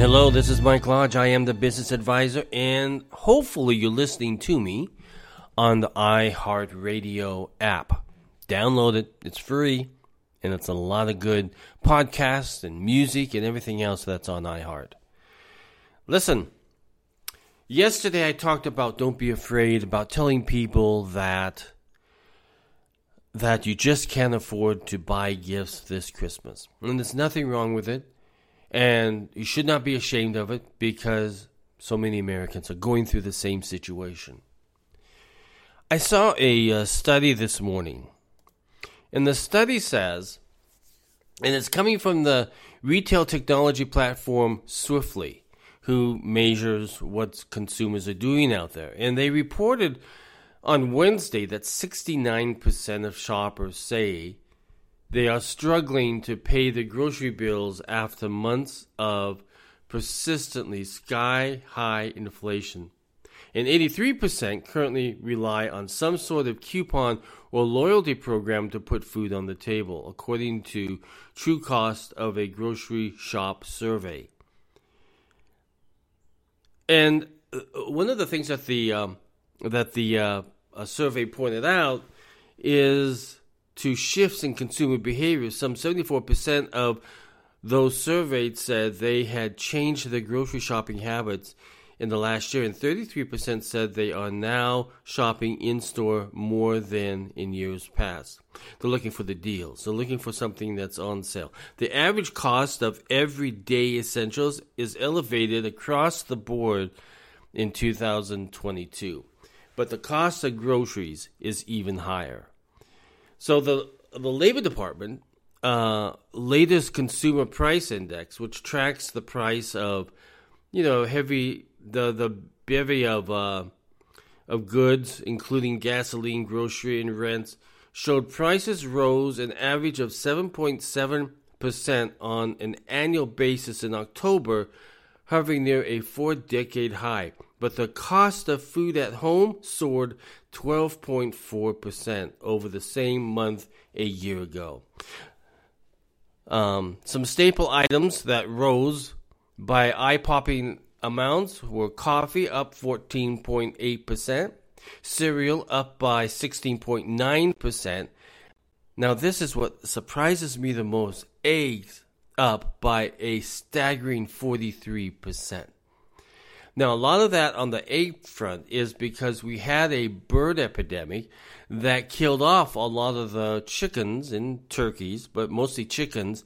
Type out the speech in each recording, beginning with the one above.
hello, this is Mike Lodge. I am the business advisor, and hopefully, you're listening to me on the iHeartRadio app. Download it, it's free, and it's a lot of good podcasts and music and everything else that's on iHeart. Listen, yesterday I talked about don't be afraid, about telling people that that you just can't afford to buy gifts this Christmas. And there's nothing wrong with it. And you should not be ashamed of it because so many Americans are going through the same situation. I saw a uh, study this morning, and the study says, and it's coming from the retail technology platform Swiftly, who measures what consumers are doing out there. And they reported on Wednesday that 69% of shoppers say they are struggling to pay the grocery bills after months of persistently sky high inflation. And 83% currently rely on some sort of coupon or loyalty program to put food on the table, according to True Cost of a Grocery Shop survey. And uh, one of the things that the um, that the uh, survey pointed out is to shifts in consumer behavior. Some 74% of those surveyed said they had changed their grocery shopping habits in the last year, and 33% said they are now shopping in store more than in years past. They're looking for the deals, they're looking for something that's on sale. The average cost of everyday essentials is elevated across the board in 2022, but the cost of groceries is even higher. So the the Labor Department uh, latest consumer price index, which tracks the price of you know heavy the the bevy of uh, of goods, including gasoline, grocery, and rents, showed prices rose an average of seven point seven percent on an annual basis in October, hovering near a four decade high but the cost of food at home soared 12.4% over the same month a year ago. Um, some staple items that rose by eye popping amounts were coffee up 14.8%, cereal up by 16.9%. Now, this is what surprises me the most eggs up by a staggering 43%. Now, a lot of that on the egg front is because we had a bird epidemic that killed off a lot of the chickens and turkeys, but mostly chickens,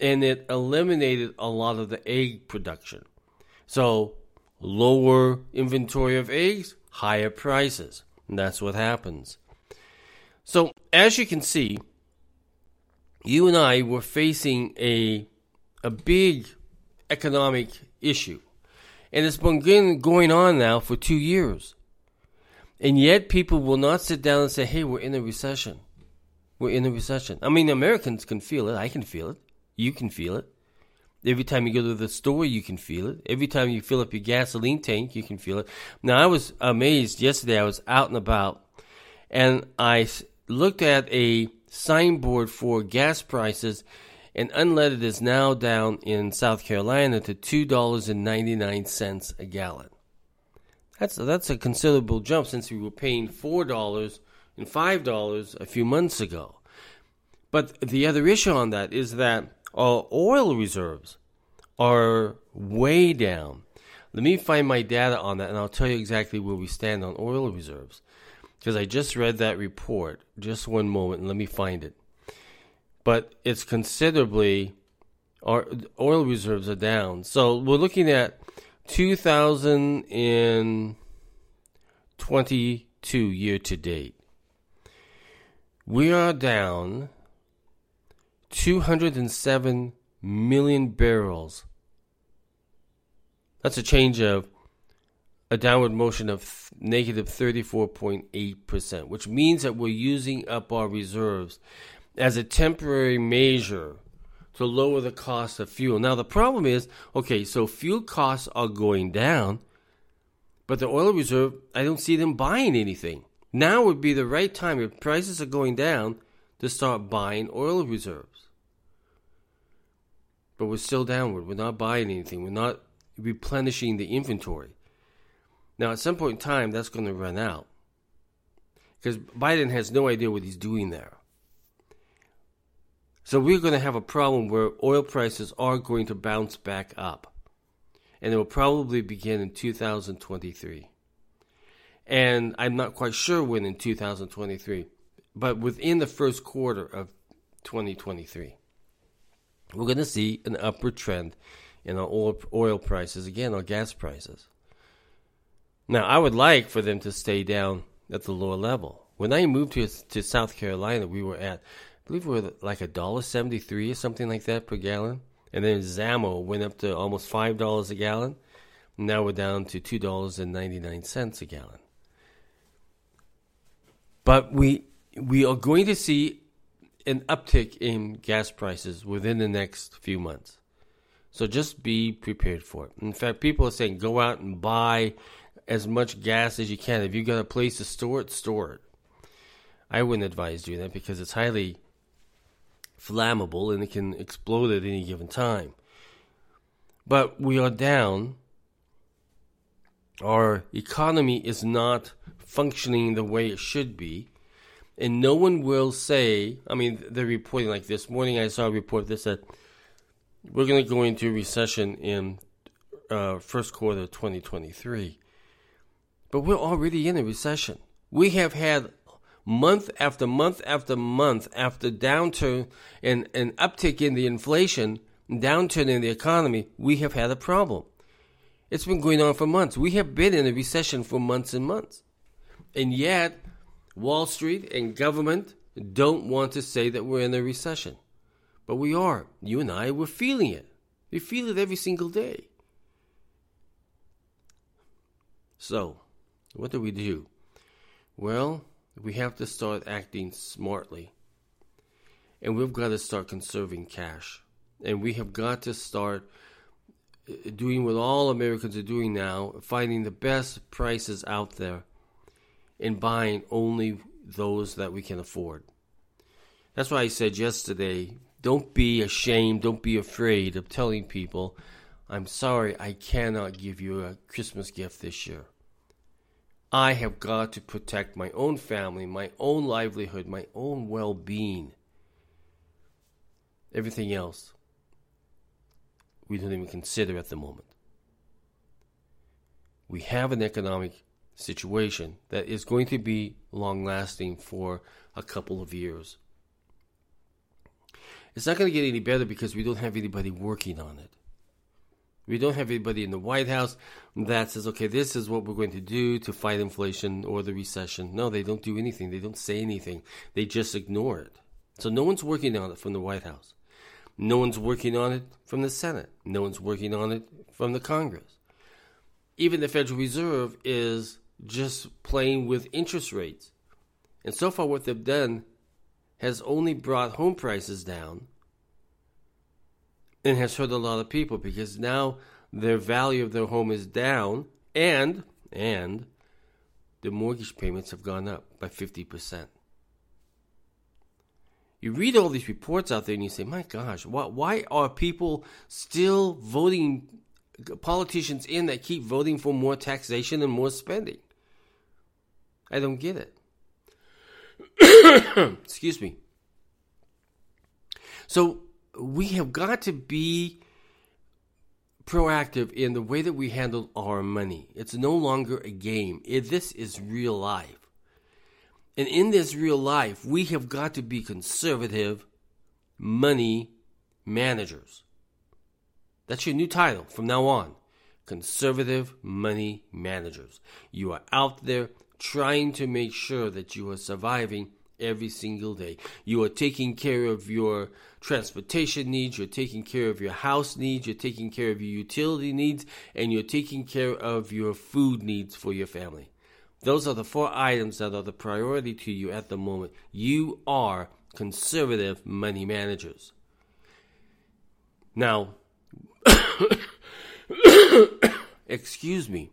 and it eliminated a lot of the egg production. So, lower inventory of eggs, higher prices. And that's what happens. So, as you can see, you and I were facing a a big economic issue and it's been going on now for two years. And yet people will not sit down and say, hey, we're in a recession. We're in a recession. I mean, Americans can feel it. I can feel it. You can feel it. Every time you go to the store, you can feel it. Every time you fill up your gasoline tank, you can feel it. Now, I was amazed yesterday. I was out and about, and I looked at a signboard for gas prices and unleaded is now down in South Carolina to two dollars and ninety nine cents a gallon. That's a, that's a considerable jump since we were paying four dollars and five dollars a few months ago. But the other issue on that is that our oil reserves are way down. Let me find my data on that, and I'll tell you exactly where we stand on oil reserves. Because I just read that report. Just one moment, and let me find it but it's considerably our oil reserves are down. So we're looking at 2022 year to date. We are down 207 million barrels. That's a change of a downward motion of negative 34.8%, which means that we're using up our reserves as a temporary measure to lower the cost of fuel. Now, the problem is okay, so fuel costs are going down, but the oil reserve, I don't see them buying anything. Now would be the right time if prices are going down to start buying oil reserves. But we're still downward. We're not buying anything. We're not replenishing the inventory. Now, at some point in time, that's going to run out because Biden has no idea what he's doing there. So we're going to have a problem where oil prices are going to bounce back up. And it will probably begin in 2023. And I'm not quite sure when in 2023, but within the first quarter of 2023, we're going to see an upward trend in our oil, prices, again, our gas prices. Now, I would like for them to stay down at the lower level. When I moved to, to South Carolina, we were at believe we were like a dollar seventy three or something like that per gallon. And then Zamo went up to almost five dollars a gallon. Now we're down to two dollars and ninety nine cents a gallon. But we we are going to see an uptick in gas prices within the next few months. So just be prepared for it. In fact, people are saying go out and buy as much gas as you can. If you've got a place to store it, store it. I wouldn't advise doing that because it's highly flammable and it can explode at any given time. But we are down. Our economy is not functioning the way it should be. And no one will say, I mean, they're reporting like this morning. I saw a report that said we're going to go into recession in uh, first quarter 2023. But we're already in a recession. We have had month after month after month after downturn and an uptick in the inflation, downturn in the economy, we have had a problem. It's been going on for months. We have been in a recession for months and months. And yet, Wall Street and government don't want to say that we're in a recession. But we are. You and I, we're feeling it. We feel it every single day. So, what do we do? Well, we have to start acting smartly. And we've got to start conserving cash. And we have got to start uh, doing what all Americans are doing now, finding the best prices out there and buying only those that we can afford. That's why I said yesterday don't be ashamed, don't be afraid of telling people, I'm sorry, I cannot give you a Christmas gift this year. I have got to protect my own family, my own livelihood, my own well being. Everything else, we don't even consider at the moment. We have an economic situation that is going to be long lasting for a couple of years. It's not going to get any better because we don't have anybody working on it. We don't have anybody in the White House that says, okay, this is what we're going to do to fight inflation or the recession. No, they don't do anything. They don't say anything. They just ignore it. So no one's working on it from the White House. No one's working on it from the Senate. No one's working on it from the Congress. Even the Federal Reserve is just playing with interest rates. And so far, what they've done has only brought home prices down and has hurt a lot of people because now their value of their home is down and and the mortgage payments have gone up by 50%. You read all these reports out there and you say, my gosh, why, why are people still voting politicians in that keep voting for more taxation and more spending? I don't get it. Excuse me. So we have got to be proactive in the way that we handle our money. It's no longer a game. It, this is real life. And in this real life, we have got to be conservative money managers. That's your new title from now on. Conservative money managers. You are out there trying to make sure that you are surviving every single day. You are taking care of your transportation needs, you're taking care of your house needs, you're taking care of your utility needs, and you're taking care of your food needs for your family. Those are the four items that are the priority to you at the moment. You are conservative money managers. Now, excuse me.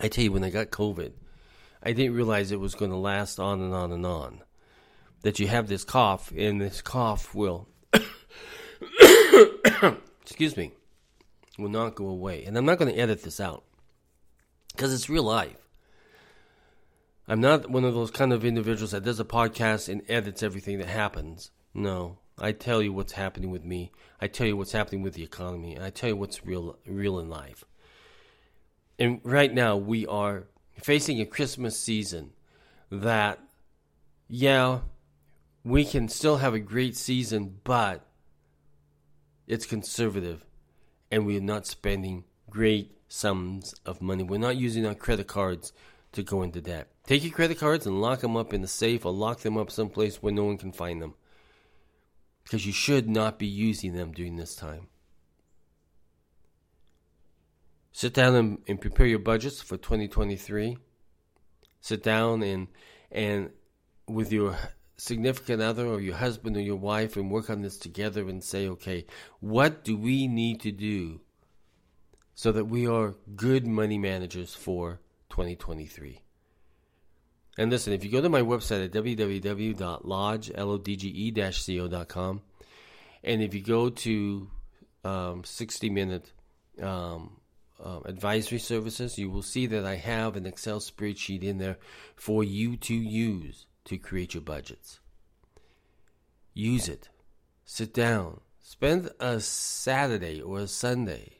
I tell you, when I got COVID, I didn't realize it was going to last on and on and on. That you have this cough, and this cough will. excuse me. will not go away. And I'm not going to edit this out because it's real life. I'm not one of those kind of individuals that does a podcast and edits everything that happens. No, I tell you what's happening with me. I tell you what's happening with the economy. I tell you what's real, real in life. And right now we are facing a Christmas season that, yeah, we can still have a great season, but it's conservative and we're not spending great sums of money. We're not using our credit cards to go into debt. Take your credit cards and lock them up in the safe or lock them up someplace where no one can find them. Because you should not be using them during this time. Sit down and, and prepare your budgets for 2023. Sit down and and with your significant other or your husband or your wife and work on this together and say, okay, what do we need to do so that we are good money managers for 2023? And listen, if you go to my website at www.lodge-co.com, and if you go to um, 60 minute um, um, advisory services, you will see that I have an Excel spreadsheet in there for you to use to create your budgets. Use it. Sit down. Spend a Saturday or a Sunday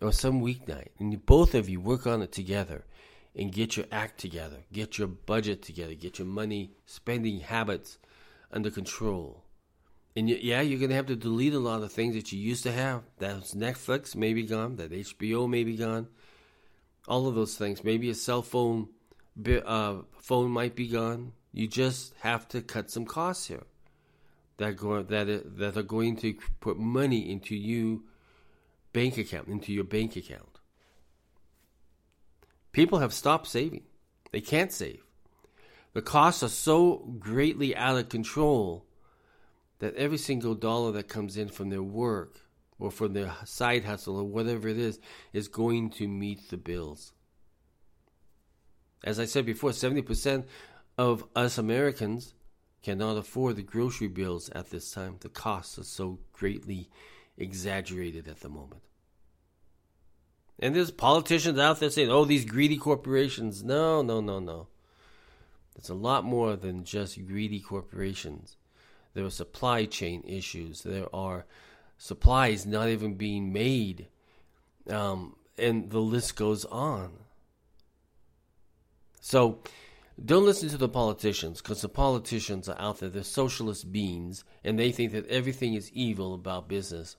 or some weeknight, and both of you work on it together and get your act together, get your budget together, get your money spending habits under control. And yeah, you're going to have to delete a lot of things that you used to have. That's Netflix may be gone, that HBO may be gone. All of those things. Maybe a cell phone uh, phone might be gone. You just have to cut some costs here that go that that are going to put money into you bank account into your bank account. People have stopped saving. They can't save. The costs are so greatly out of control that every single dollar that comes in from their work or from their side hustle or whatever it is is going to meet the bills. As I said before, 70% of us Americans cannot afford the grocery bills at this time. The costs are so greatly exaggerated at the moment. And there's politicians out there saying, oh, these greedy corporations. No, no, no, no. It's a lot more than just greedy corporations. There are supply chain issues. There are supplies not even being made. Um, and the list goes on. So don't listen to the politicians because the politicians are out there. They're socialist beings and they think that everything is evil about business.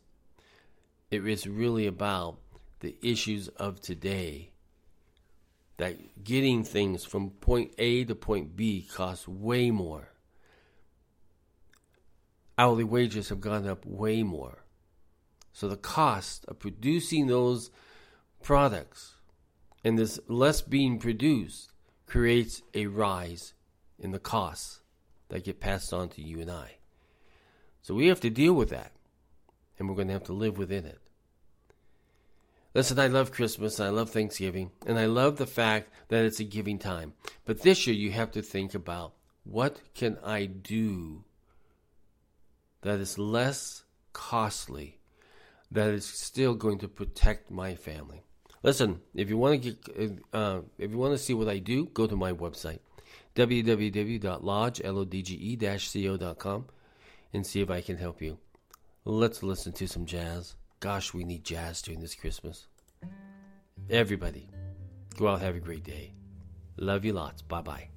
It is really about the issues of today. That getting things from point A to point B costs way more. Hourly wages have gone up way more. So the cost of producing those products and there's less being produced creates a rise in the costs that get passed on to you and I. So we have to deal with that, and we're going to have to live within it. Listen, I love Christmas, I love Thanksgiving, and I love the fact that it's a giving time. But this year you have to think about what can I do that is less costly, that is still going to protect my family. Listen, if you want to get, uh, if you want to see what I do, go to my website www.lodge-co.com and see if I can help you. Let's listen to some jazz. Gosh, we need jazz during this Christmas. Everybody, go out have a great day. Love you lots. Bye bye.